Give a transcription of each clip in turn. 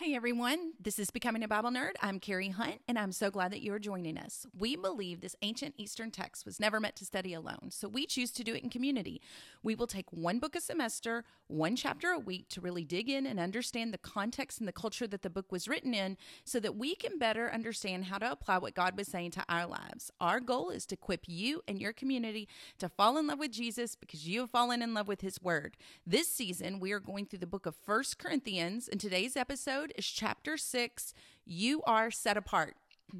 Hey everyone, this is Becoming a Bible Nerd. I'm Carrie Hunt, and I'm so glad that you are joining us. We believe this ancient Eastern text was never meant to study alone, so we choose to do it in community. We will take one book a semester, one chapter a week to really dig in and understand the context and the culture that the book was written in so that we can better understand how to apply what God was saying to our lives. Our goal is to equip you and your community to fall in love with Jesus because you have fallen in love with his word. This season, we are going through the book of First Corinthians, and today's episode is chapter 6 You Are Set Apart.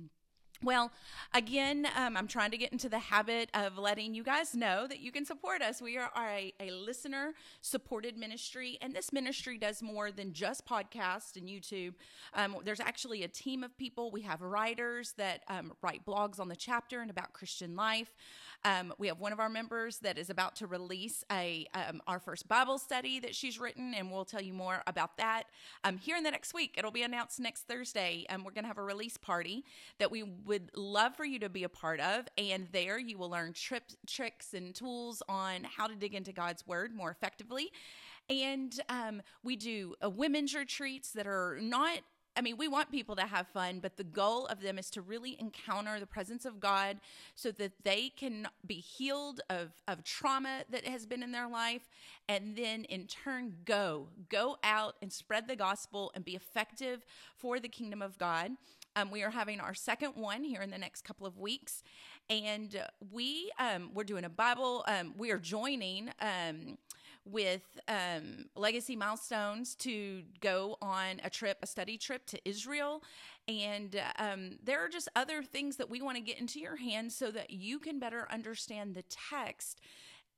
Well, again, um, I'm trying to get into the habit of letting you guys know that you can support us. We are, are a, a, listener supported ministry, and this ministry does more than just podcasts and YouTube. Um, there's actually a team of people. We have writers that um, write blogs on the chapter and about Christian life. Um, we have one of our members that is about to release a um, our first Bible study that she's written, and we'll tell you more about that um, here in the next week. It'll be announced next Thursday, and we're going to have a release party that we would love for you to be a part of. And there you will learn trips, tricks, and tools on how to dig into God's Word more effectively. And um, we do a women's retreats that are not I mean, we want people to have fun, but the goal of them is to really encounter the presence of God so that they can be healed of, of trauma that has been in their life and then in turn go, go out and spread the gospel and be effective for the kingdom of God. Um, we are having our second one here in the next couple of weeks, and we um, we're doing a Bible. Um, we are joining um, with um, Legacy Milestones to go on a trip, a study trip to Israel. And um, there are just other things that we want to get into your hands so that you can better understand the text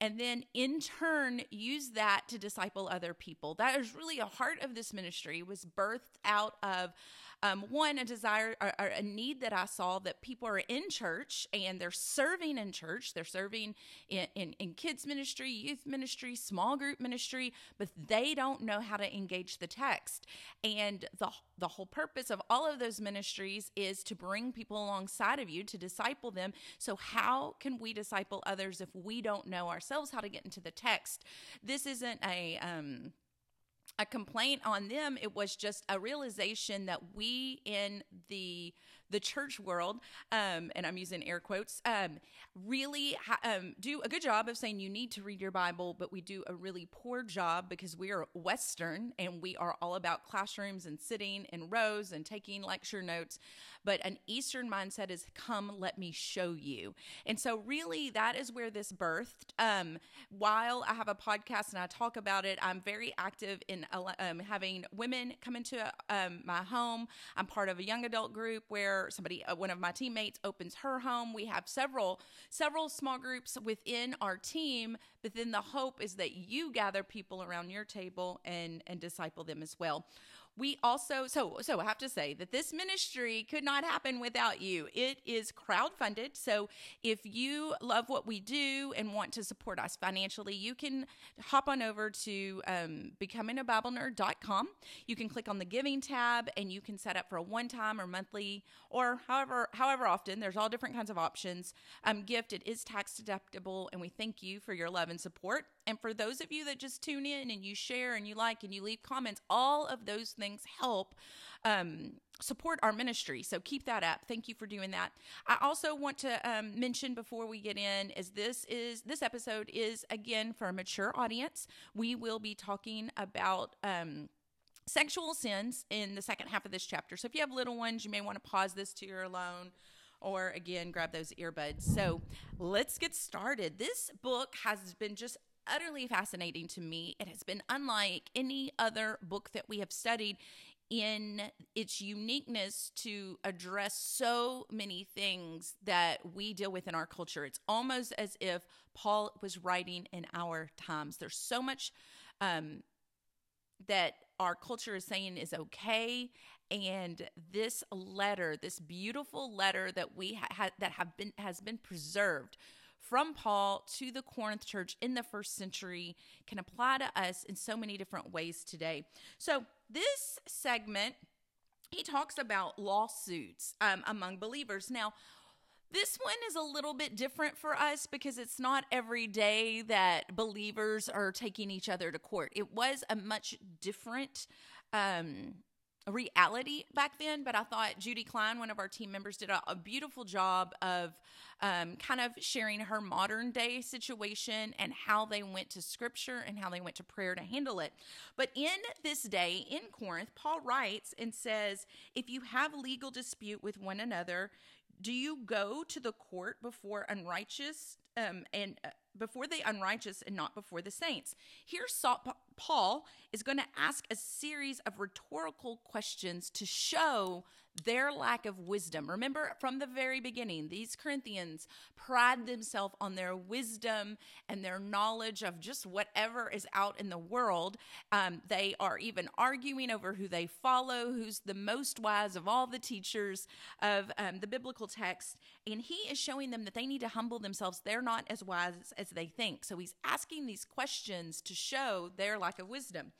and then in turn use that to disciple other people that is really a heart of this ministry was birthed out of um, one a desire or, or, a need that i saw that people are in church and they're serving in church they're serving in, in, in kids ministry youth ministry small group ministry but they don't know how to engage the text and the the whole purpose of all of those ministries is to bring people alongside of you to disciple them. So, how can we disciple others if we don't know ourselves how to get into the text? This isn't a, um, a complaint on them it was just a realization that we in the the church world, um, and I'm using air quotes, um, really ha- um, do a good job of saying you need to read your Bible, but we do a really poor job because we are Western and we are all about classrooms and sitting in rows and taking lecture notes. But an Eastern mindset is come, let me show you. And so, really, that is where this birthed. Um, while I have a podcast and I talk about it, I'm very active in um, having women come into um, my home. I'm part of a young adult group where somebody uh, one of my teammates opens her home we have several several small groups within our team but then the hope is that you gather people around your table and and disciple them as well we also so so i have to say that this ministry could not happen without you. It is crowd funded so if you love what we do and want to support us financially you can hop on over to um, becomingabiblenerd.com you can click on the giving tab and you can set up for a one time or monthly or however however often. There's all different kinds of options. Um, gift it is tax deductible and we thank you for your love and support. And for those of you that just tune in and you share and you like and you leave comments, all of those things help um, support our ministry. So keep that up. Thank you for doing that. I also want to um, mention before we get in is this is this episode is again for a mature audience. We will be talking about. Um, sexual sins in the second half of this chapter. So if you have little ones, you may want to pause this to your alone or again grab those earbuds. So let's get started. This book has been just utterly fascinating to me. It has been unlike any other book that we have studied in its uniqueness to address so many things that we deal with in our culture. It's almost as if Paul was writing in our times. There's so much um, that our culture is saying is okay and this letter this beautiful letter that we ha- that have been has been preserved from Paul to the Corinth church in the first century can apply to us in so many different ways today. So, this segment, he talks about lawsuits um, among believers. Now, this one is a little bit different for us because it's not every day that believers are taking each other to court. It was a much different um, reality back then, but I thought Judy Klein, one of our team members, did a, a beautiful job of um, kind of sharing her modern day situation and how they went to scripture and how they went to prayer to handle it. But in this day in Corinth, Paul writes and says, If you have legal dispute with one another, do you go to the court before unrighteous um, and uh, before the unrighteous and not before the saints. Here, Paul is going to ask a series of rhetorical questions to show their lack of wisdom. Remember from the very beginning, these Corinthians pride themselves on their wisdom and their knowledge of just whatever is out in the world. Um, they are even arguing over who they follow, who's the most wise of all the teachers of um, the biblical text. And he is showing them that they need to humble themselves. They're not as wise as they think. So he's asking these questions to show their lack of wisdom.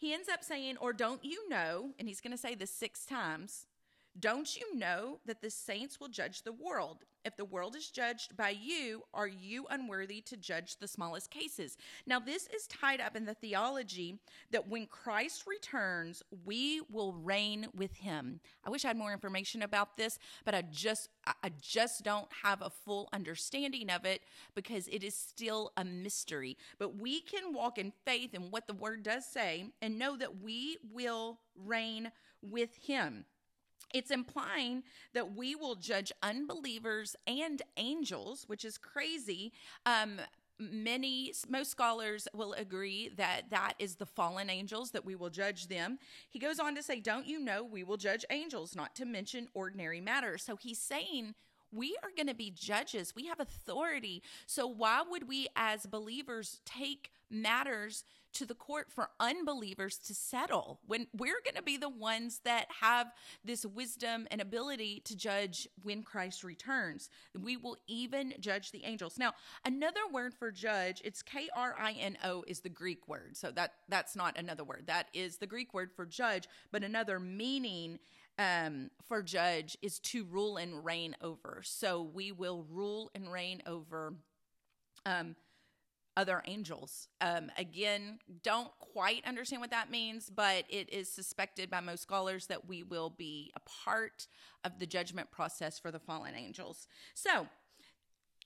He ends up saying, Or don't you know, and he's going to say this six times, don't you know that the saints will judge the world? If the world is judged by you, are you unworthy to judge the smallest cases? Now, this is tied up in the theology that when Christ returns, we will reign with him. I wish I had more information about this, but I just I just don't have a full understanding of it because it is still a mystery. But we can walk in faith in what the word does say and know that we will reign with him. It's implying that we will judge unbelievers and angels, which is crazy. Um, many most scholars will agree that that is the fallen angels that we will judge them. He goes on to say don't you know we will judge angels not to mention ordinary matters so he's saying we are going to be judges. We have authority. So why would we as believers take matters to the court for unbelievers to settle when we're going to be the ones that have this wisdom and ability to judge when Christ returns. We will even judge the angels. Now, another word for judge, it's K R I N O is the Greek word. So that that's not another word. That is the Greek word for judge, but another meaning um, for judge is to rule and reign over. So we will rule and reign over um, other angels. Um, again, don't quite understand what that means, but it is suspected by most scholars that we will be a part of the judgment process for the fallen angels. So,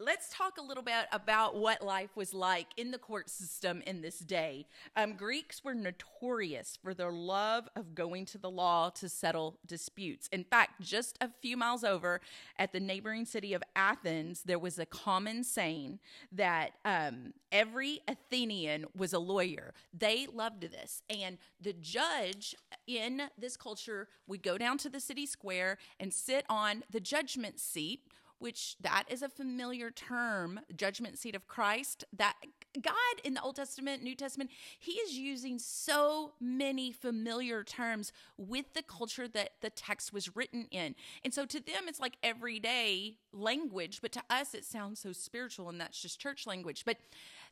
let's talk a little bit about what life was like in the court system in this day. Um, Greeks were notorious for their love of going to the law to settle disputes. In fact, just a few miles over at the neighboring city of Athens, there was a common saying that um, every Athenian was a lawyer. They loved this. And the judge in this culture would go down to the city square and sit on the judgment seat which that is a familiar term, judgment seat of Christ. That God in the Old Testament, New Testament, He is using so many familiar terms with the culture that the text was written in. And so to them, it's like everyday language, but to us, it sounds so spiritual, and that's just church language. But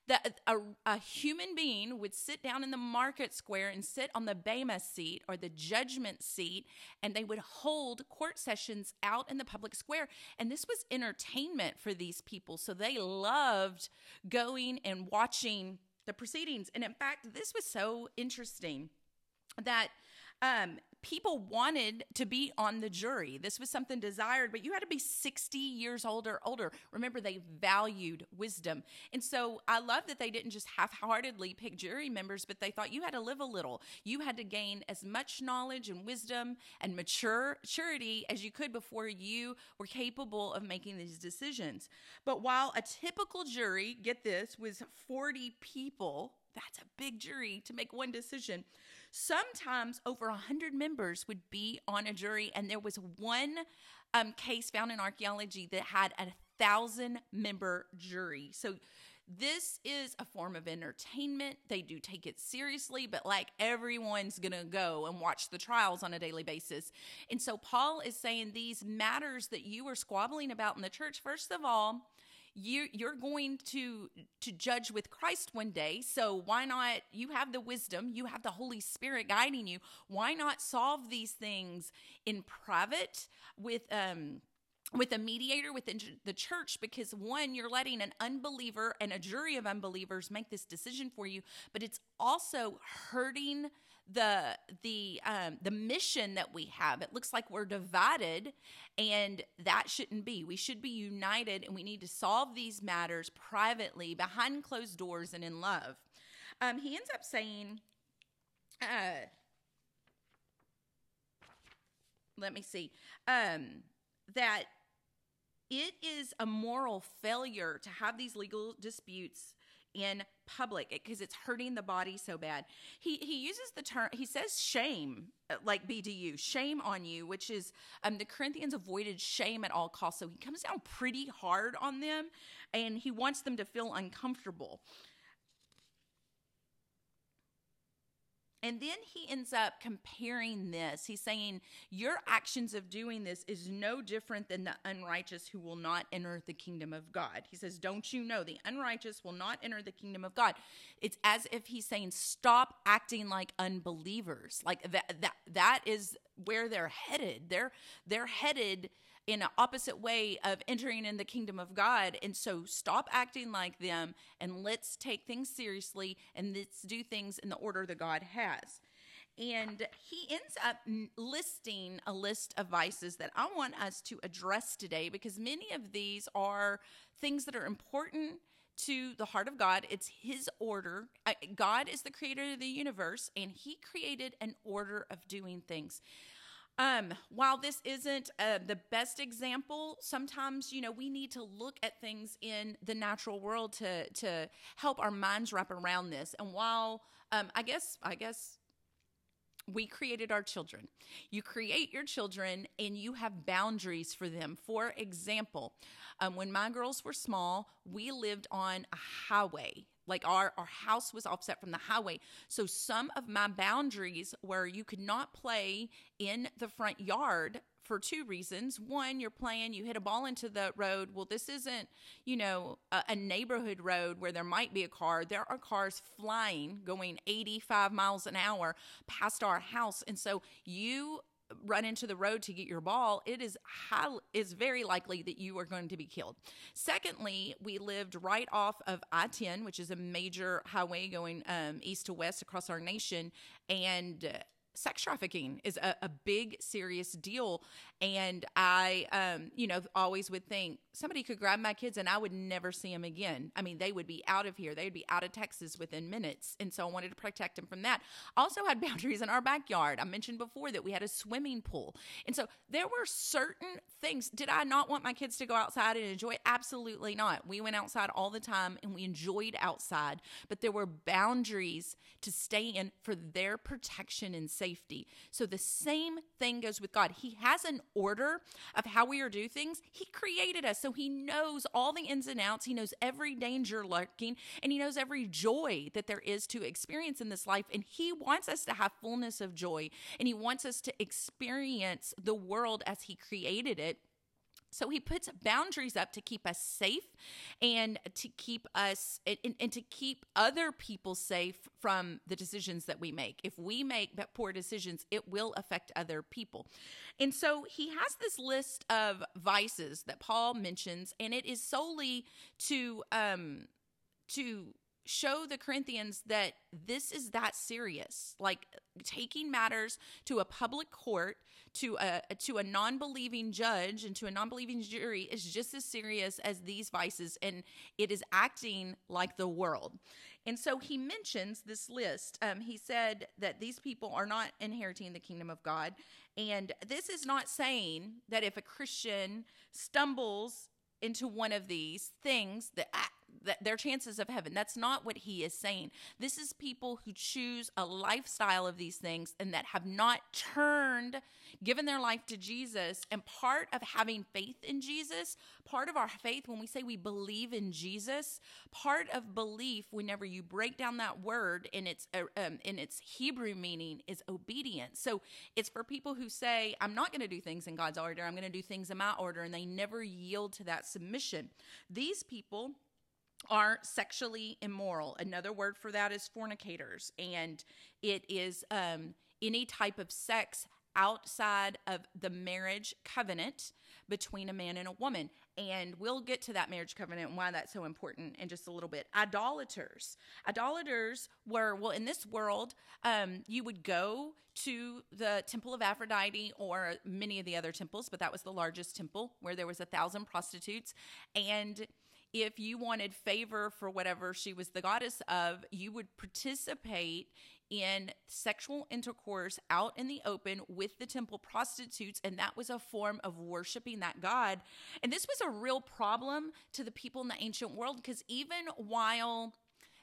that a, a human being would sit down in the market square and sit on the Bema seat or the judgment seat, and they would hold court sessions out in the public square. And this was entertainment for these people. So they loved going and watching the proceedings. And in fact, this was so interesting that um, people wanted to be on the jury. This was something desired, but you had to be 60 years old or older. Remember, they valued wisdom. And so I love that they didn't just half heartedly pick jury members, but they thought you had to live a little. You had to gain as much knowledge and wisdom and mature, maturity as you could before you were capable of making these decisions. But while a typical jury, get this, was 40 people, that's a big jury to make one decision. Sometimes over 100 members would be on a jury, and there was one um, case found in archaeology that had a thousand member jury. So this is a form of entertainment. They do take it seriously, but like everyone's going to go and watch the trials on a daily basis. And so Paul is saying these matters that you are squabbling about in the church, first of all, you you're going to to judge with Christ one day. So why not you have the wisdom, you have the Holy Spirit guiding you. Why not solve these things in private with um with a mediator within the church because one you're letting an unbeliever and a jury of unbelievers make this decision for you but it's also hurting the the um, the mission that we have. It looks like we're divided, and that shouldn't be. We should be united, and we need to solve these matters privately, behind closed doors, and in love. Um, he ends up saying, uh, "Let me see," um, that it is a moral failure to have these legal disputes in public because it's hurting the body so bad. He he uses the term he says shame uh, like BDU shame on you, which is um the Corinthians avoided shame at all costs. So he comes down pretty hard on them, and he wants them to feel uncomfortable. And then he ends up comparing this. He's saying, Your actions of doing this is no different than the unrighteous who will not enter the kingdom of God. He says, Don't you know the unrighteous will not enter the kingdom of God? It's as if he's saying, Stop acting like unbelievers. Like that that that is where they're headed. They're they're headed in an opposite way of entering in the kingdom of God. And so stop acting like them and let's take things seriously and let's do things in the order that God has. And he ends up listing a list of vices that I want us to address today because many of these are things that are important to the heart of God. It's His order. God is the creator of the universe, and He created an order of doing things. Um, while this isn't uh, the best example, sometimes you know we need to look at things in the natural world to to help our minds wrap around this. And while um, I guess I guess we created our children. You create your children and you have boundaries for them. For example, um, when my girls were small, we lived on a highway like our, our house was offset from the highway. So some of my boundaries where you could not play in the front yard for two reasons. One, you're playing, you hit a ball into the road. Well, this isn't, you know, a, a, neighborhood road where there might be a car. There are cars flying, going 85 miles an hour past our house. And so you run into the road to get your ball, it is high, is very likely that you are going to be killed. Secondly, we lived right off of I-10, which is a major highway going um, east to west across our nation, and uh, sex trafficking is a, a, big serious deal. And i um you know always would think somebody could grab my kids and i would never see them again. I mean they would be out of here. They would be out of texas within minutes. And so i wanted to protect them from that. Also had boundaries in our backyard. I mentioned before that we had a swimming pool. And so there were certain things. Did i not want my kids to go outside and enjoy? Absolutely not. We went outside all the time and we enjoyed outside but there were boundaries to stay in for their protection and safety. So the same thing goes with God. He has an order of how we are do things. He created us, so he knows all the ins and outs. He knows every danger lurking, and he knows every joy that there is to experience in this life. And he wants us to have fullness of joy, and he wants us to experience the world as he created it so he puts boundaries up to keep us safe and to keep us and, and, to keep other people safe from the decisions that we make. If we make poor decisions, it will affect other people. And so he has this list of vices that Paul mentions, and it is solely to um to show the Corinthians that this is that serious. Like taking matters to a public court, to a to a non-believing judge and to a non-believing jury is just as serious as these vices and it is acting like the world. And so he mentions this list. Um, he said that these people are not inheriting the kingdom of God. And this is not saying that if a Christian stumbles into one of these things that their chances of heaven. That's not what he is saying. This is people who choose a lifestyle of these things and that have not turned, given their life to Jesus. And part of having faith in Jesus, part of our faith when we say we believe in Jesus, part of belief, whenever you break down that word in its uh, um, in its Hebrew meaning, is obedience. So it's for people who say, "I'm not going to do things in God's order. I'm going to do things in my order," and they never yield to that submission. These people are sexually immoral. Another word for that is fornicators, and it is um, any type of sex outside of the marriage covenant between a man and a woman. And we'll get to that marriage covenant and why that's so important in just a little bit. Idolaters. Idolaters were, well, in this world, um, you would go to the temple of Aphrodite or many of the other temples, but that was the largest temple where there was a thousand prostitutes. And if you wanted favor for whatever she was the goddess of, you would participate in sexual intercourse out in the open with the temple prostitutes, and that was a form of worshiping that God. And this was a real problem to the people in the ancient world because even while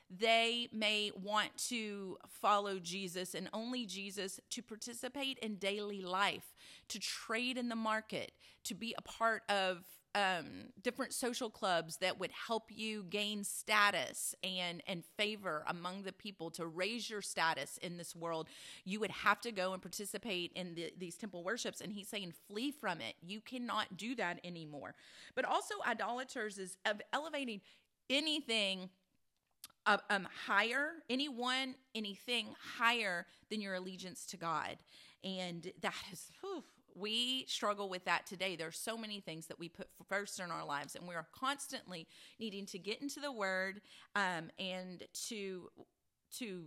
they may want to follow Jesus and only Jesus to participate in daily life, to trade in the market, to be a part of um, different social clubs that would help you gain status and and favor among the people to raise your status in this world. You would have to go and participate in the, these temple worships, and he's saying flee from it. You cannot do that anymore. But also, idolaters is elevating anything uh, um, higher, anyone, anything higher than your allegiance to God. And that is, whew, we struggle with that today. There's so many things that we put first in our lives, and we are constantly needing to get into the Word um, and to to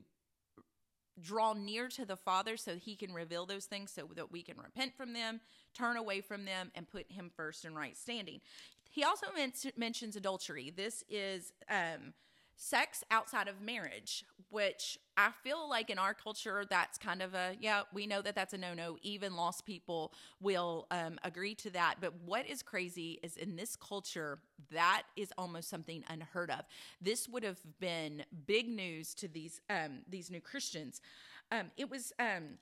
draw near to the Father so He can reveal those things, so that we can repent from them, turn away from them, and put Him first in right standing. He also men- mentions adultery. This is um, sex outside of marriage, which I feel like in our culture, that's kind of a, yeah, we know that that's a no no. Even lost people will um, agree to that. But what is crazy is in this culture, that is almost something unheard of. This would have been big news to these um, these new Christians. Um, it was um,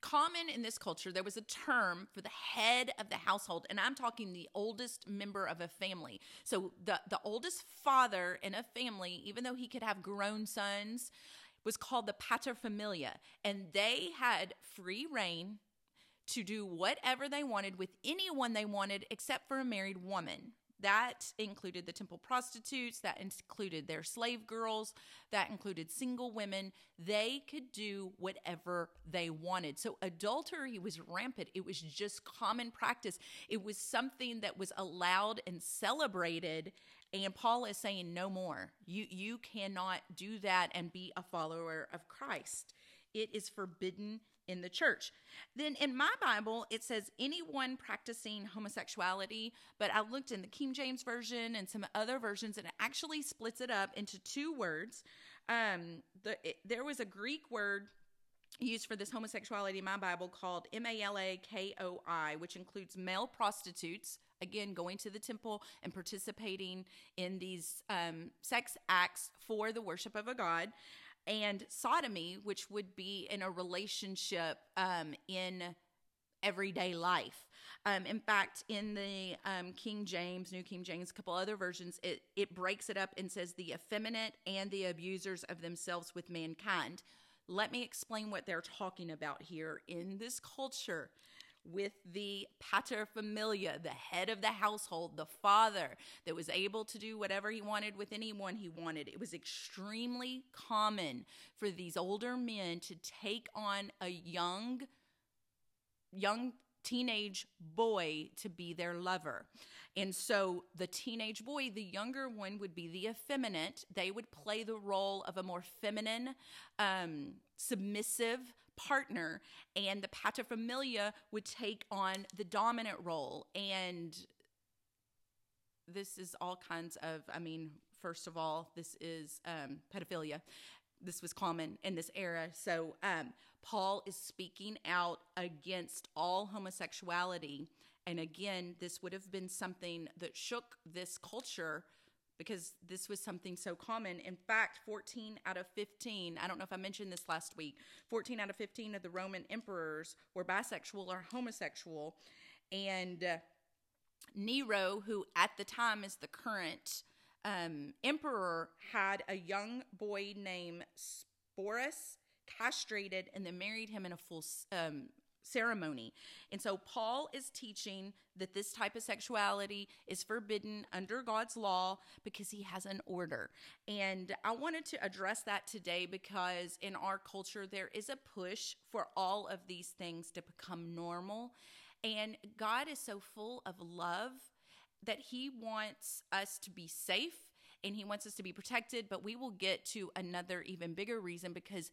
common in this culture, there was a term for the head of the household, and I'm talking the oldest member of a family. So the the oldest father in a family, even though he could have grown sons, was called the paterfamilia, and they had free reign to do whatever they wanted with anyone they wanted except for a married woman. That included the temple prostitutes, that included their slave girls, that included single women. They could do whatever they wanted. So adultery was rampant. It was just common practice. It was something that was allowed and celebrated. And Paul is saying no more. You you cannot do that and be a follower of Christ. It is forbidden in the church. Then in my Bible, it says anyone practicing homosexuality, but I looked in the King James Version and some other versions, and it actually splits it up into two words. Um, the, it, there was a Greek word used for this homosexuality in my Bible called M A L A K O I, which includes male prostitutes, again, going to the temple and participating in these um, sex acts for the worship of a god and sodomy, which would be in a relationship um, in everyday life. Um, in fact, in the um, King James, New King James, a couple other versions, it, it breaks it up and says the effeminate and the abusers of themselves with mankind. Let me explain what they're talking about here in this culture with the paterfamilia, the head of the household, the father that was able to do whatever he wanted with anyone he wanted. It was extremely common for these older men to take on a young young teenage boy to be their lover. And so the teenage boy, the younger one, would be the effeminate. They would play the role of a more feminine, um, submissive partner, and the paterfamilia would take on the dominant role. And this is all kinds of, I mean, first of all, this is um, pedophilia. This was common in this era. So um, Paul is speaking out against all homosexuality. And again, this would have been something that shook this culture because this was something so common. In fact, 14 out of 15, I don't know if I mentioned this last week, 14 out of 15 of the Roman emperors were bisexual or homosexual. And uh, Nero, who at the time is the current um, emperor, had a young boy named Sporus castrated and then married him in a full um, ceremony. And so Paul is teaching that this type of sexuality is forbidden under God's law because he has an order. And I wanted to address that today because in our culture, there is a push for all of these things to become normal. And God is so full of love that He wants us to be safe and He wants us to be protected. But we will get to another, even bigger reason because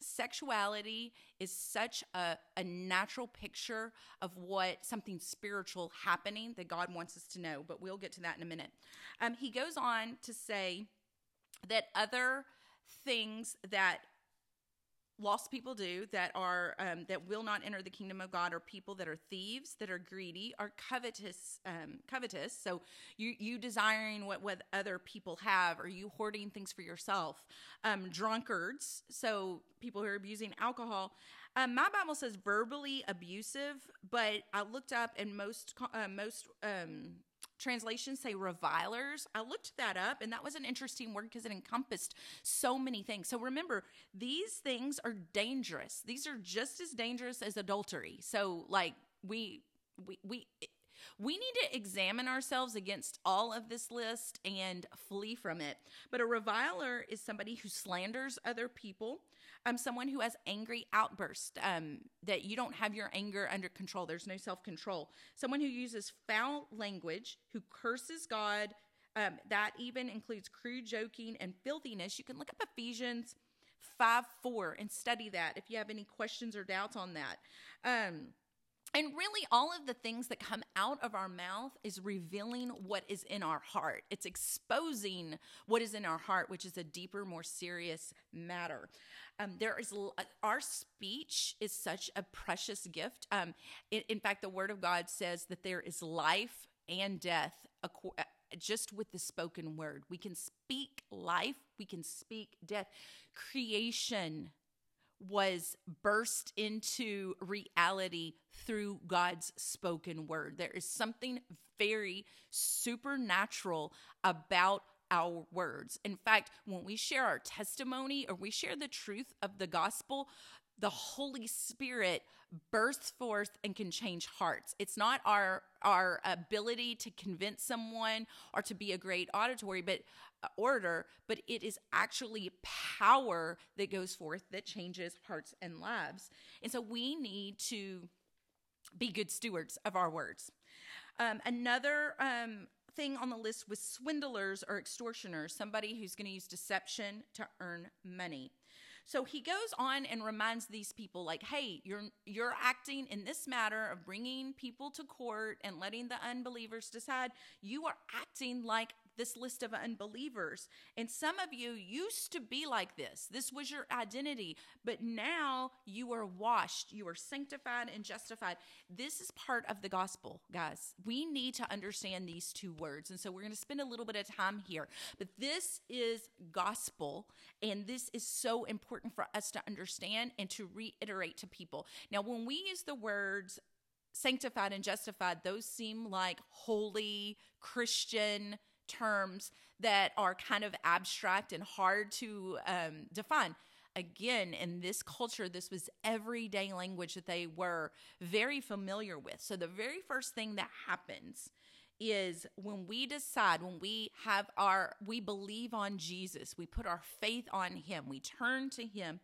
sexuality is such a, a natural picture of what something spiritual happening that God wants us to know. But we'll get to that in a minute. Um, he goes on to say that other things that lost people do that are um, that will not enter the kingdom of god are people that are thieves that are greedy are covetous um, covetous. So you you desiring what what other people have are you hoarding things for yourself. Um, drunkards so people who are abusing alcohol. Um, my bible says verbally abusive but i looked up and most uh, most um, translations say revilers. I looked that up and that was an interesting word because it encompassed so many things. So remember, these things are dangerous. These are just as dangerous as adultery. So like we we we we need to examine ourselves against all of this list and flee from it. But a reviler is somebody who slanders other people, um, someone who has angry outbursts, um, that you don't have your anger under control. There's no self control. Someone who uses foul language, who curses God. Um, that even includes crude joking and filthiness. You can look up Ephesians 5 4 and study that if you have any questions or doubts on that. Um, and really, all of the things that come out of our mouth is revealing what is in our heart. It's exposing what is in our heart, which is a deeper, more serious matter. Um, there is our speech is such a precious gift. Um, in, in fact, the Word of God says that there is life and death uh, just with the spoken word. We can speak life, we can speak death. Creation was burst into reality through God's spoken word. There is something very supernatural about our words. In fact, when we share our testimony or we share the truth of the gospel, the Holy Spirit bursts forth and can change hearts. It's not our our ability to convince someone or to be a great auditory, but uh, orator, but it is actually power that goes forth that changes hearts and lives. And so we need to be good stewards of our words. Um, another um, thing on the list was swindlers or extortioners, somebody who's going to use deception to earn money. So he goes on and reminds these people like, "Hey, you're you're acting in this matter of bringing people to court and letting the unbelievers decide. You are acting like this list of unbelievers. And some of you used to be like this. This was your identity, but now you are washed, you are sanctified and justified. This is part of the gospel, guys. We need to understand these two words. And so we're going to spend a little bit of time here. But this is gospel, and this is so important for us to understand and to reiterate to people. Now, when we use the words sanctified and justified, those seem like holy Christian terms that are kind of abstract and hard to um, define. Again, in this culture, this was everyday language that they were very familiar with. So, the very first thing that happens is when we decide, when we have our, we believe on Jesus, we put our faith on Him, we turn to Him,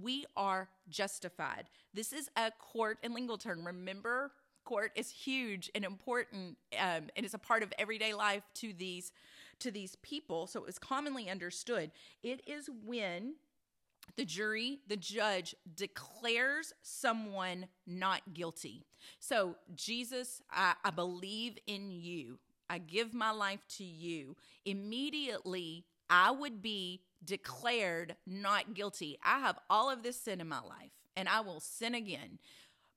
we are justified. This is a court and legal term. Remember, court is huge and important um, and is a part of everyday life to these to these people so it was commonly understood it is when the jury, the judge declares someone not guilty. So, Jesus, I, I, believe in you. I give my life to you. Immediately, I would be declared not guilty. I have all of this sin in my life and I will sin again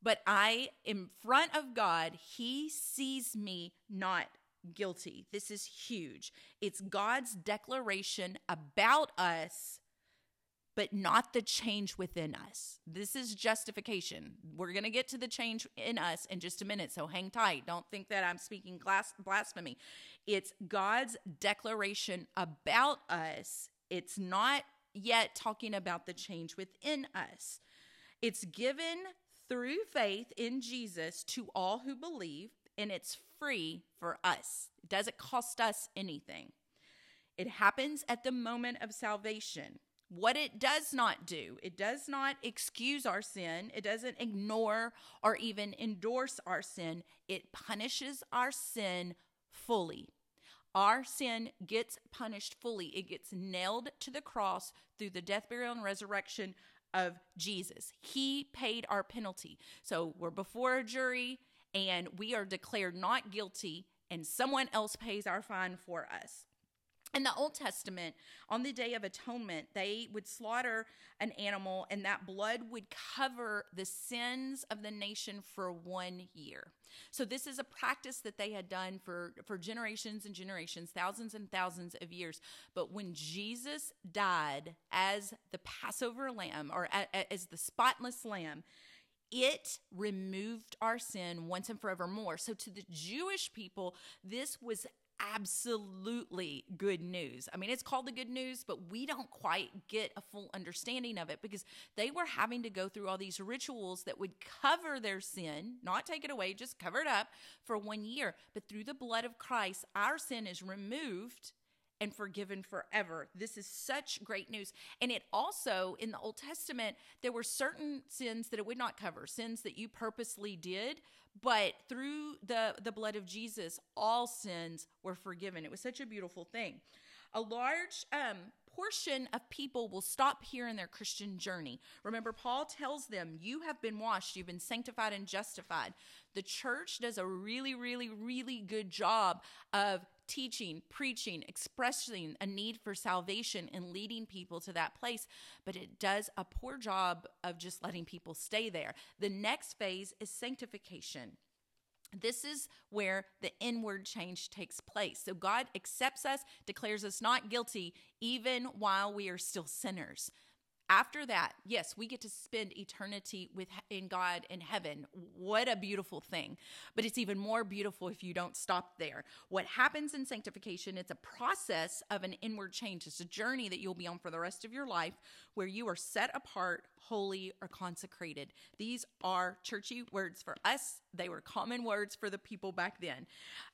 but I, in front of God, He sees me not guilty. This is huge. It's God's declaration about us, but not the change within us. This is justification. We're going to get to the change in us in just a minute, so hang tight. Don't think that I'm speaking blasphemy. It's God's declaration about us. It's not yet talking about the change within us. It's given through faith in Jesus to all who believe, and it's free for us. It doesn't cost us anything. It happens at the moment of salvation. What it does not do, it does not excuse our sin, it doesn't ignore or even endorse our sin, it punishes our sin fully. Our sin gets punished fully. It gets nailed to the cross through the death, burial, and resurrection of Jesus. He paid our penalty. So we're before a jury and we are declared not guilty, and someone else pays our fine for us. In the Old Testament, on the Day of Atonement, they would slaughter an animal and that blood would cover the sins of the nation for one year. So, this is a practice that they had done for, for generations and generations, thousands and thousands of years. But when Jesus died as the Passover lamb or as the spotless lamb, it removed our sin once and forevermore. So, to the Jewish people, this was absolutely good news. I mean, it's called the good news, but we don't quite get a full understanding of it because they were having to go through all these rituals that would cover their sin, not take it away, just cover it up for one year. But through the blood of Christ, our sin is removed and forgiven forever. This is such great news. And it also, in the Old Testament, there were certain sins that it would not cover, sins that you purposely did, but through the, the blood of Jesus, all sins were forgiven. It was such a beautiful thing. A large um, portion of people will stop here in their Christian journey. Remember, Paul tells them, You have been washed, you've been sanctified and justified. The church does a really, really, really good job of teaching, preaching, expressing a need for salvation and leading people to that place, but it does a poor job of just letting people stay there. The next phase is sanctification. This is where the inward change takes place. So God accepts us, declares us not guilty, even while we are still sinners after that, yes, we get to spend eternity with in God in heaven. What a beautiful thing. But it's even more beautiful if you don't stop there. What happens in sanctification, it's a process of an inward change. It's a journey that you'll be on for the rest of your life where you are set apart, holy, or consecrated. These are churchy words for us. They were common words for the people back then.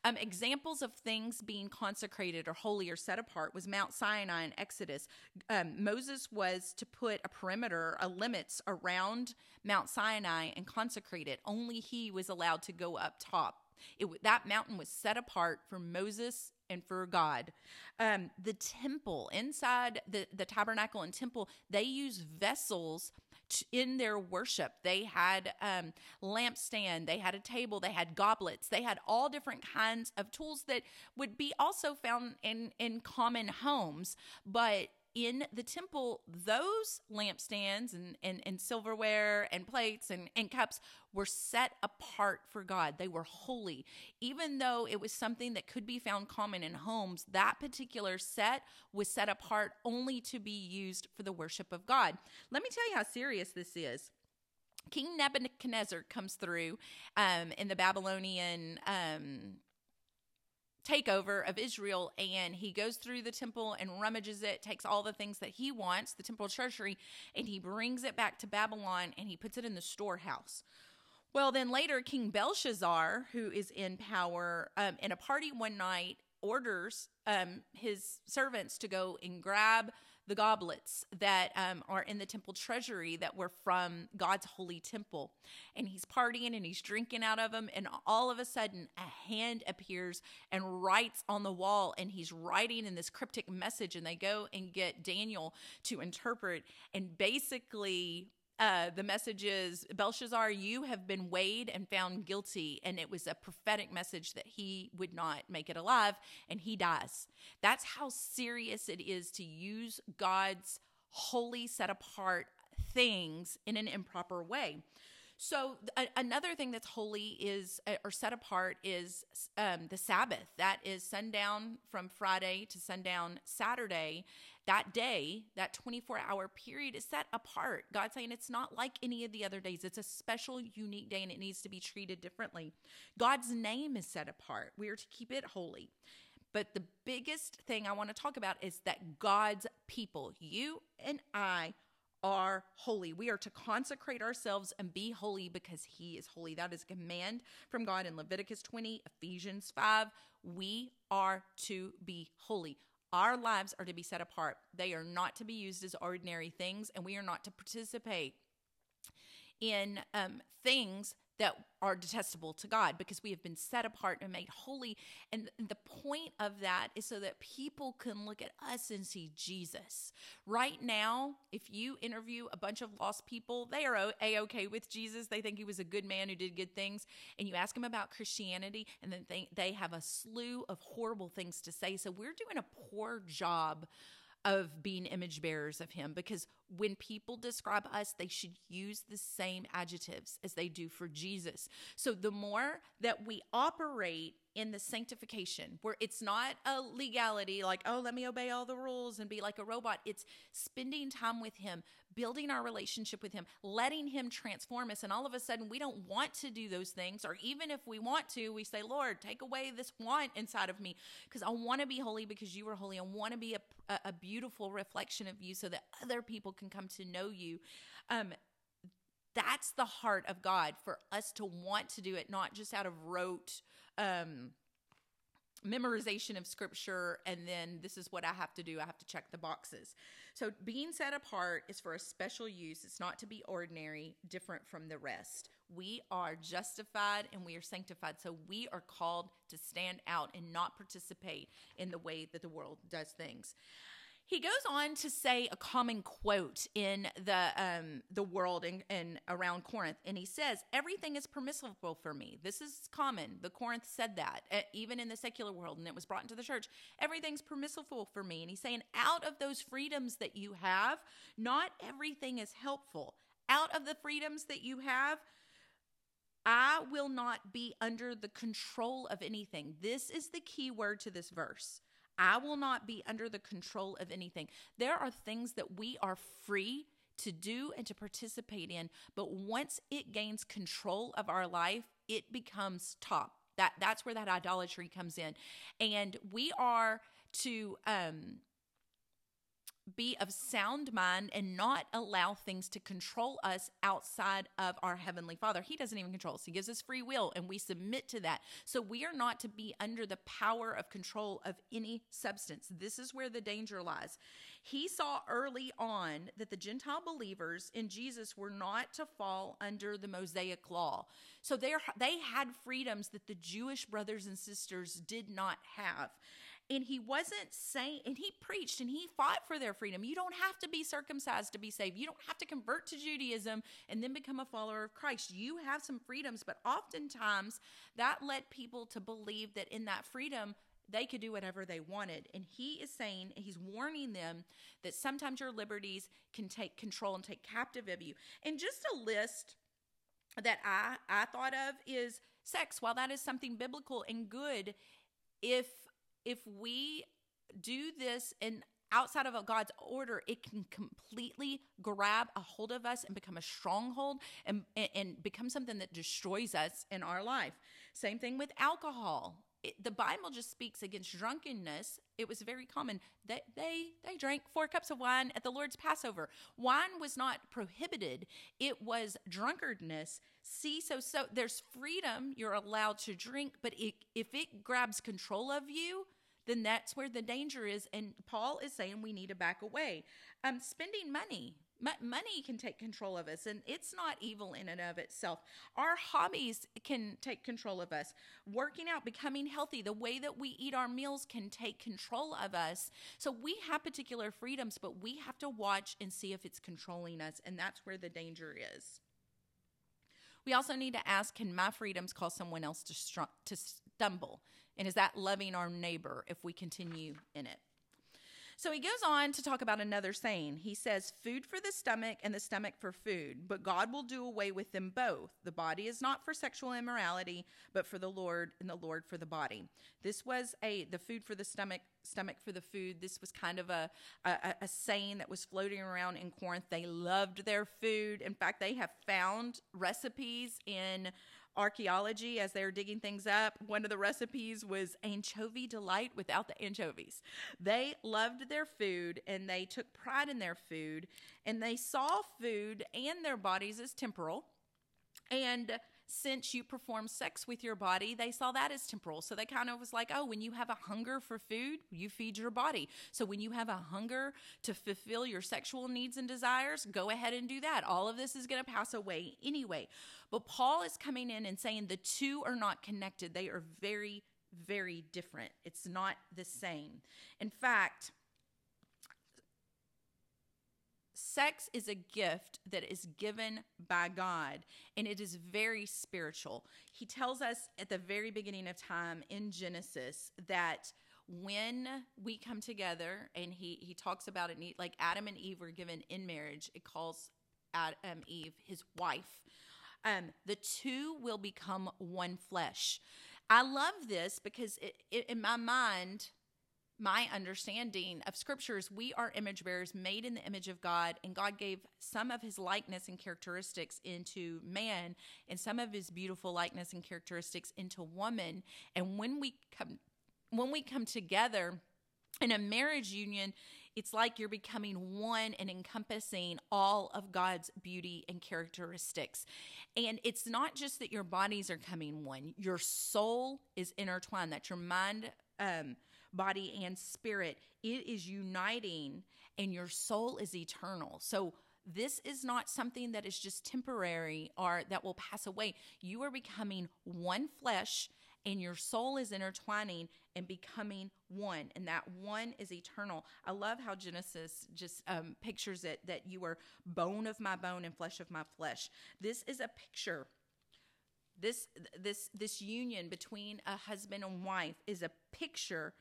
Um, examples of things being consecrated or holy or set apart was Mount Sinai in Exodus. Um, Moses was to put a perimeter, a limits around Mount Sinai and consecrate it. Only he was allowed to go up top. It, that mountain was set apart for Moses and for God. Um, the temple, inside the, the tabernacle and temple, they use vessels in their worship. They had um, lampstand, they had a table, they had goblets, they had all different kinds of tools that would be also found in in common homes, but in the temple, those lampstands and, and, and silverware and plates and, and cups were set apart for God. They were holy. Even though it was something that could be found common in homes, that particular set was set apart only to be used for the worship of God. Let me tell you how serious this is. King Nebuchadnezzar comes through um, in the Babylonian um, takeover of Israel and he goes through the temple and rummages it, takes all the things that he wants, the temple treasury, and he brings it back to Babylon and he puts it in the storehouse. Well, then later, King Belshazzar, who is in power, um, in a party one night, orders um, his servants to go and grab the goblets that um, are in the temple treasury that were from God's holy temple. And he's partying and he's drinking out of them. And all of a sudden, a hand appears and writes on the wall. And he's writing in this cryptic message. And they go and get Daniel to interpret. And basically, uh, the message is Belshazzar, you have been weighed and found guilty. And it was a prophetic message that he would not make it alive and he dies. That's how serious it is to use God's holy, set apart things in an improper way. So a- another thing that's holy is uh, or set apart is um, the Sabbath. That is sundown from Friday to sundown Saturday. That day, that 24 hour period is set apart. God's saying it's not like any of the other days. It's a special, unique day and it needs to be treated differently. God's name is set apart. We are to keep it holy. But the biggest thing I want to talk about is that God's people, you and I, are holy. We are to consecrate ourselves and be holy because He is holy. That is a command from God in Leviticus 20, Ephesians 5. We are to be holy. Our lives are to be set apart. They are not to be used as ordinary things, and we are not to participate in um, things that are detestable to God because we have been set apart and made holy. And the point of that is so that people can look at us and see Jesus. Right now, if you interview a bunch of lost people, they are a okay with Jesus. They think he was a good man who did good things. And you ask them about Christianity, and then they, they have a slew of horrible things to say. So we're doing a poor job of being image bearers of him because when people describe us, they should use the same adjectives as they do for Jesus. So the more that we operate in the sanctification, where it's not a legality like, oh, let me obey all the rules and be like a robot, it's spending time with him, building our relationship with him, letting him transform us. And all of a sudden, we don't want to do those things. Or even if we want to, we say, Lord, take away this want inside of me because I want to be holy because you are holy. I want to be a, a, beautiful reflection of you so that other people can come to know you. Um, that's the heart of God for us to want to do it, not just out of rote um, memorization of scripture and then this is what I have to do. I have to check the boxes. So being set apart is for a special use. It's not to be ordinary, different from the rest. We are justified and we are sanctified. So we are called to stand out and not participate in the way that the world does things. He goes on to say a common quote in the um, the world and, and around Corinth, and he says, "Everything is permissible for me." This is common. The Corinth said that uh, even in the secular world, and it was brought into the church. Everything's permissible for me, and he's saying, out of those freedoms that you have, not everything is helpful. Out of the freedoms that you have, I will not be under the control of anything. This is the key word to this verse. I will not be under the control of anything. There are things that we are free to do and to participate in, but once it gains control of our life, it becomes top. That that's where that idolatry comes in. And we are to um be of sound mind and not allow things to control us outside of our heavenly father. He doesn't even control us. He gives us free will and we submit to that. So we are not to be under the power of control of any substance. This is where the danger lies. He saw early on that the gentile believers in jesus were not to fall under the mosaic law. So they they had freedoms that the jewish brothers and sisters did not have and he wasn't saying, and he preached and he fought for their freedom. You don't have to be circumcised to be saved. You don't have to convert to Judaism and then become a follower of Christ. You have some freedoms, but oftentimes that led people to believe that in that freedom, they could do whatever they wanted. And he is saying, he's warning them that sometimes your liberties can take control and take captive of you. And just a list that I, I thought of is sex. While that is something biblical and good, if if we do this in outside of God's order, it can completely grab a hold of us and become a stronghold and, and become something that destroys us in our life. Same thing with alcohol. It, the Bible just speaks against drunkenness. It was very common that they they drank four cups of wine at the Lord's Passover. Wine was not prohibited; it was drunkardness. See, so so there's freedom. You're allowed to drink, but it, if it grabs control of you, then that's where the danger is. And Paul is saying we need to back away. Um, spending money. money can take control of us, and it's not evil in and of itself. Our hobbies can take control of us. Working out, becoming healthy, the way that we eat our meals can take control of us. So we have particular freedoms, but we have to watch and see if it's controlling us, and that's where the danger is. We also need to ask can my freedoms cause someone else to, str- to stumble? And is that loving our neighbor if we continue in it? So he goes on to talk about another saying. He says, Food for the stomach and the stomach for food, but God will do away with them both. The body is not for sexual immorality, but for the Lord, and the Lord for the body. This was a the food for the stomach, stomach for the food. This was kind of a, a, a saying that was floating around in Corinth. They loved their food. In fact, they have found recipes in archaeology as they were digging things up. One of the recipes was anchovy delight without the anchovies. They loved their food and they took pride in their food and they saw food and their bodies as temporal. And since you perform sex with your body, they saw that as temporal. So they kind of was like, oh, when you have a hunger for food, you feed your body. So when you have a hunger to fulfill your sexual needs and desires, go ahead and do that. All of this is going to pass away anyway. But Paul is coming in and saying the two are not connected, they are very, very different. It's not the same. In fact, Sex is a gift that is given by God, and it is very spiritual. He tells us at the very beginning of time in Genesis that when we come together, and he he talks about it, like Adam and Eve were given in marriage. It calls Adam Eve his wife. Um, the two will become one flesh. I love this because it, it, in my mind, my understanding of scriptures, we are image bearers made in the image of God, and God gave some of his likeness and characteristics into man and some of his beautiful likeness and characteristics into woman. And when we come when we come together in a marriage union, it's like you're becoming one and encompassing all of God's beauty and characteristics. And it's not just that your bodies are coming one, your soul is intertwined, that your mind um body and spirit. It is uniting and your soul is eternal. So, this is not something that is just temporary or that will pass away. You are becoming one flesh and your soul is intertwining and becoming one and that one is eternal i love how genesis just um, pictures it that you are bone of my bone and flesh of my flesh this is a picture this this this union between a husband and wife is a picture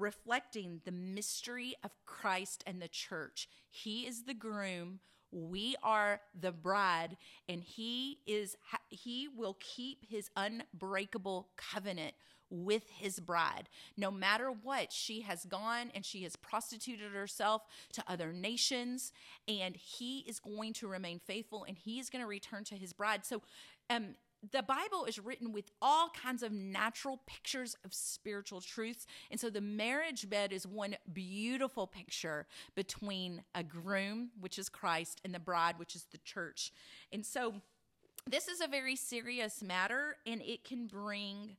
reflecting the mystery of Christ and the church. He is the groom, we are the bride, and he is he will keep his unbreakable covenant with his bride. No matter what, she has gone and she has prostituted herself to other nations, and he is going to remain faithful and he is going to return to his bride. So, um, the Bible is written with all kinds of natural pictures of spiritual truths. And so the marriage bed is one beautiful picture between a groom, which is Christ, and the bride, which is the church. And so this is a very serious matter, and it can bring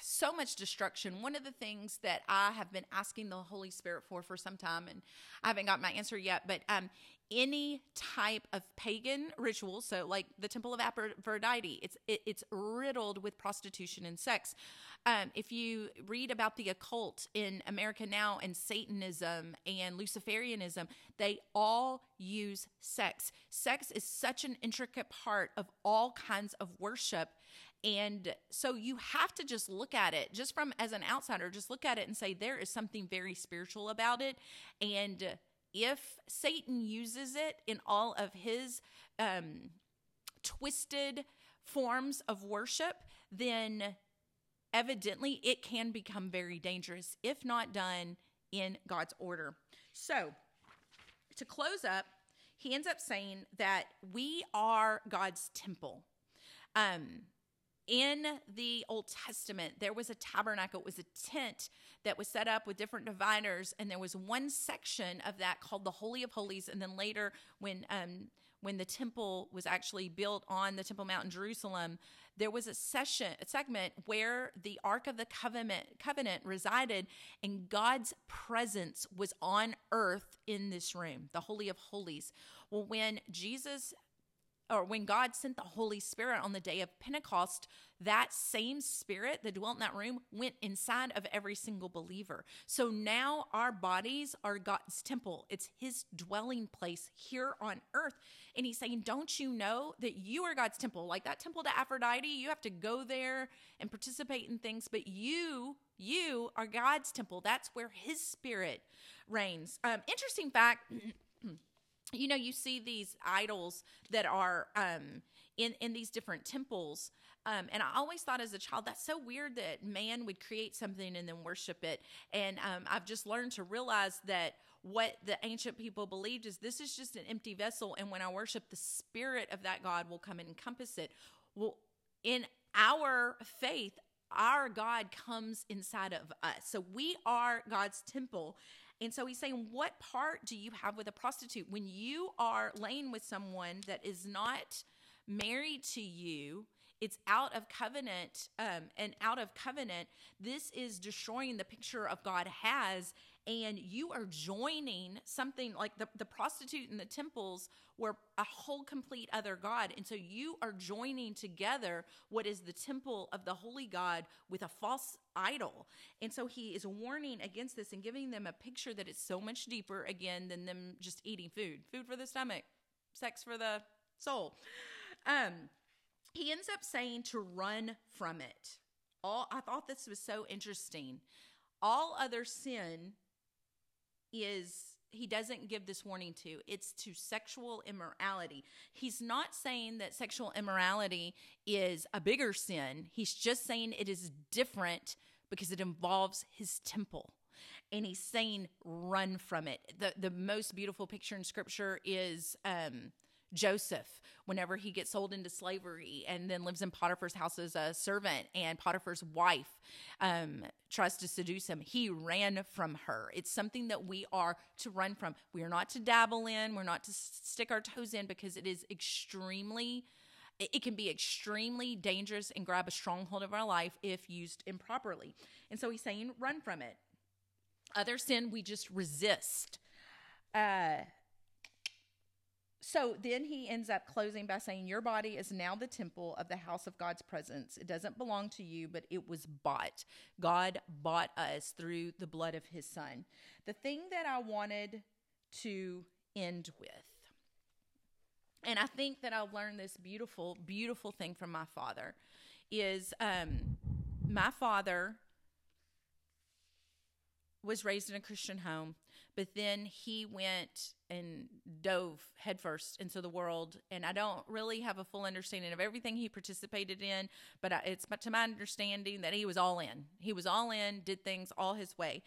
so much destruction. One of the things that I have been asking the Holy Spirit for for some time, and I haven't got my answer yet, but um, any type of pagan ritual, so like the Temple of Aphrodite, it's it, it's riddled with prostitution and sex. Um, if you read about the occult in America now and Satanism and Luciferianism, they all use sex. Sex is such an intricate part of all kinds of worship. And so you have to just look at it, just from as an outsider, just look at it and say, there is something very spiritual about it. And if Satan uses it in all of his um, twisted forms of worship, then evidently it can become very dangerous if not done in God's order. So, to close up, he ends up saying that we are God's temple. Um, in the Old Testament, there was a tabernacle, it was a tent that was set up with different dividers, and there was one section of that called the Holy of Holies. And then later, when um, when the temple was actually built on the Temple Mount in Jerusalem, there was a session, a segment where the Ark of the Covenant, Covenant resided, and God's presence was on earth in this room, the Holy of Holies. Well, when Jesus or when God sent the Holy Spirit on the day of Pentecost, that same spirit that dwelt in that room went inside of every single believer. So now our bodies are God's temple. It's his dwelling place here on earth. And he's saying, Don't you know that you are God's temple? Like that temple to Aphrodite, you have to go there and participate in things, but you, you are God's temple. That's where his spirit reigns. Um, interesting fact. you know you see these idols that are um, in in these different temples um, and i always thought as a child that's so weird that man would create something and then worship it and um, i've just learned to realize that what the ancient people believed is this is just an empty vessel and when i worship the spirit of that god will come and encompass it well in our faith our God comes inside of us. So we are God's temple. And so he's saying, What part do you have with a prostitute? When you are laying with someone that is not married to you, it's out of covenant um, and out of covenant this is destroying the picture of god has and you are joining something like the, the prostitute in the temples were a whole complete other god. And so you are joining together what is the temple of the holy god with a false idol. And so he is warning against this and giving them a picture that is so much deeper again than them just eating food. Food for the stomach sex for the soul. Um he ends up saying to run from it. All i thought this was so interesting. All other sin is he doesn't give this warning to it's to sexual immorality. He's not saying that sexual immorality is a bigger sin. He's just saying it is different because it involves his temple. And he's saying run from it. The the most beautiful picture in scripture is um Joseph whenever he gets sold into slavery and then lives in Potiphar's house as a servant, and Potiphar's wife um, tries to seduce him. He ran from her. It's something that we are to run from. We are not to dabble in, we're not to stick our toes in because it is extremely it can be extremely dangerous and grab a stronghold of our life if used improperly. And so he's saying, run from it. Other sin, we just resist. Uh, so then he ends up closing by saying, Your body is now the temple of the house of God's presence. It doesn't belong to you, but it was bought. God bought us through the blood of his son. The thing that I wanted to end with, and I think that I've learned this beautiful, beautiful thing from my father, is um, my father was raised in a Christian home but then he went and dove headfirst into the world. And i don't really have a full understanding of everything he participated in but it's to my understanding that he was all in. He was all in did things all his way.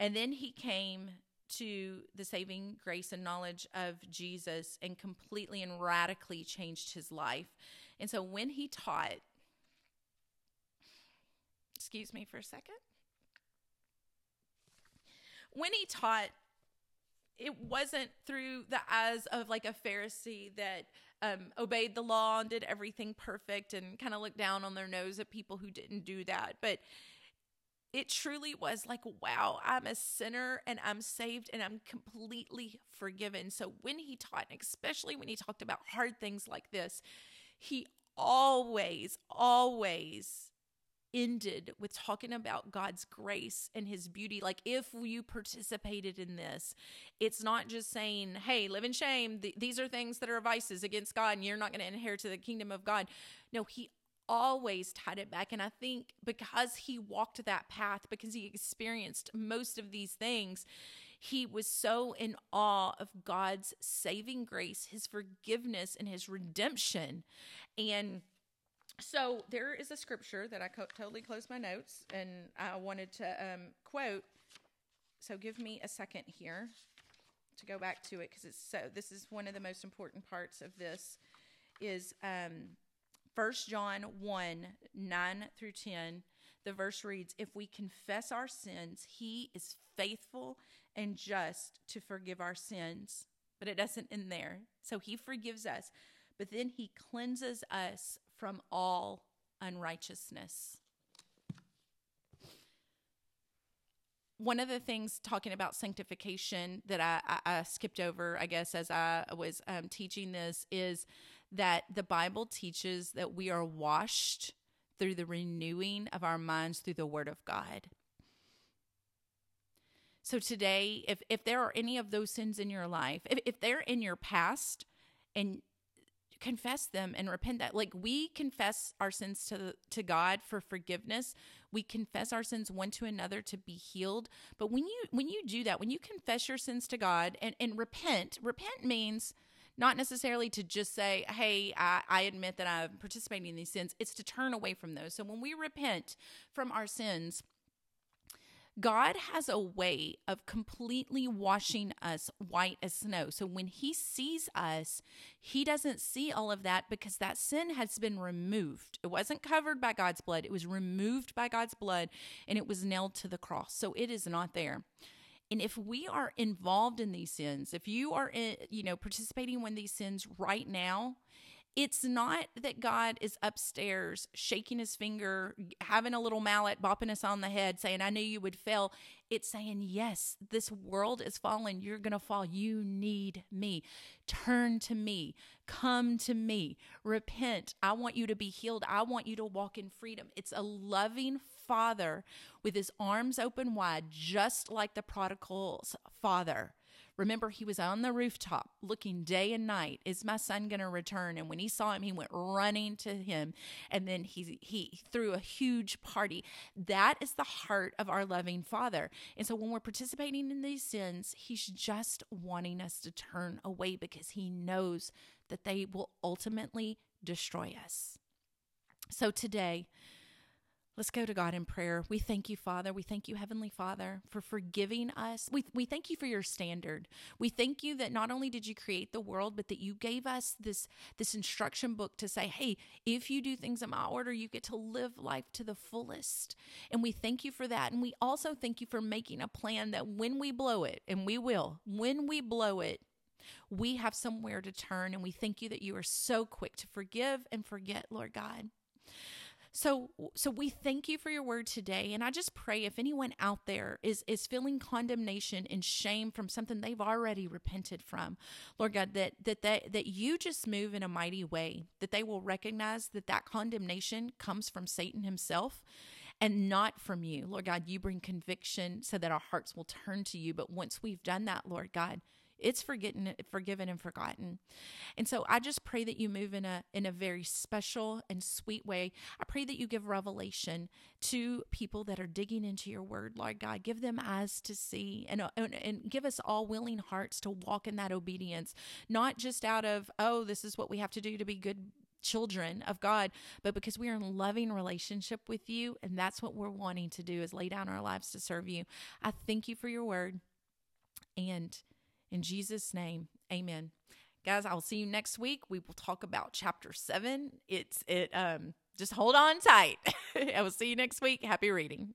And then he came to the saving grace and knowledge of jesus and completely and radically changed his life. And so when he taught excuse me for a second when he taught, it wasn't through the eyes of like a Pharisee that um, obeyed the law and did everything perfect and kind of looked down on their nose at people who didn't do that. But it truly was like, wow, I'm a sinner and I'm saved and I'm completely forgiven. So when he taught, and especially when he talked about hard things like this, he always, always ended with talking about God's grace and his beauty. Like, if you participated in this, it's not just saying, hey, live in shame. Th- these are things that are vices against God and you're not going to inherit to the kingdom of God. No, he always tied it back. And I think because he walked that path, because he experienced most of these things, he was so in awe of God's saving grace, his forgiveness, and his redemption. And so there is a scripture that I co- totally closed my notes and I wanted to um, quote. So give me a second here to go back to it because it's so. This is one of the most important parts of this. Is um, 1 John one nine through ten. The verse reads, "If we confess our sins, He is faithful and just to forgive our sins." But it doesn't end there. So He forgives us, but then He cleanses us from all unrighteousness. One of the things talking about sanctification that I, I, I skipped over, I guess, as I was um, teaching this, is that the Bible teaches that we are washed through the renewing of our minds through the Word of God. So today, if if there are any of those sins in your life, if, if they're in your past and confess them and repent that like we confess our sins to to God for forgiveness. We confess our sins one to another to be healed. But when you when you do that when you confess your sins to God and and repent repent means not necessarily to just say hey I, I admit that i'm participating in these sins. It's to turn away from those. So when we repent from our sins God has a way of completely washing us white as snow. So when He sees us, He doesn't see all of that because that sin has been removed. It wasn't covered by God's blood, it was removed by God's blood and it was nailed to the cross. So it is not there. And if we are involved in these sins, if you are, in, you know, participating in these sins right now, it's not that God is upstairs shaking his finger, having a little mallet, bopping us on the head, saying, I knew you would fail. It's saying, Yes, this world is falling. You're going to fall. You need me. Turn to me. Come to me. Repent. I want you to be healed. I want you to walk in freedom. It's a loving father with his arms open wide, just like the prodigal's father Remember, he was on the rooftop looking day and night. Is my son going to return? And when he saw him, he went running to him. And then he, he threw a huge party. That is the heart of our loving Father. And so when we're participating in these sins, he's just wanting us to turn away because he knows that they will ultimately destroy us. So today, Let's go to God in prayer. We thank you, Father. We thank you, Heavenly Father, for forgiving us. We, we thank you for your standard. We thank you that not only did you create the world, but that you gave us this, this instruction book to say, hey, if you do things in my order, you get to live life to the fullest. And we thank you for that. And we also thank you for making a plan that when we blow it, and we will, when we blow it, we have somewhere to turn. And we thank you that you are so quick to forgive and forget, Lord God. So so we thank you for your word today and I just pray if anyone out there is is feeling condemnation and shame from something they've already repented from, Lord God that that that, that you just move in a mighty way, that they will recognize that that condemnation comes from Satan himself and not from you. Lord God, you bring conviction so that our hearts will turn to you, but once we've done that, Lord God, it's forgotten, forgiven and forgotten. And so I just pray that you move in a in a very special and sweet way. I pray that you give revelation to people that are digging into your word, Lord God. Give them eyes to see and, uh, and, and give us all willing hearts to walk in that obedience, not just out of, oh, this is what we have to do to be good children of God, but because we are in loving relationship with you, and that's what we're wanting to do is lay down our lives to serve you. I thank you for your word. And in Jesus' name, amen. Guys, I'll see you next week. We will talk about chapter seven. It's it um just hold on tight. I will see you next week. Happy reading.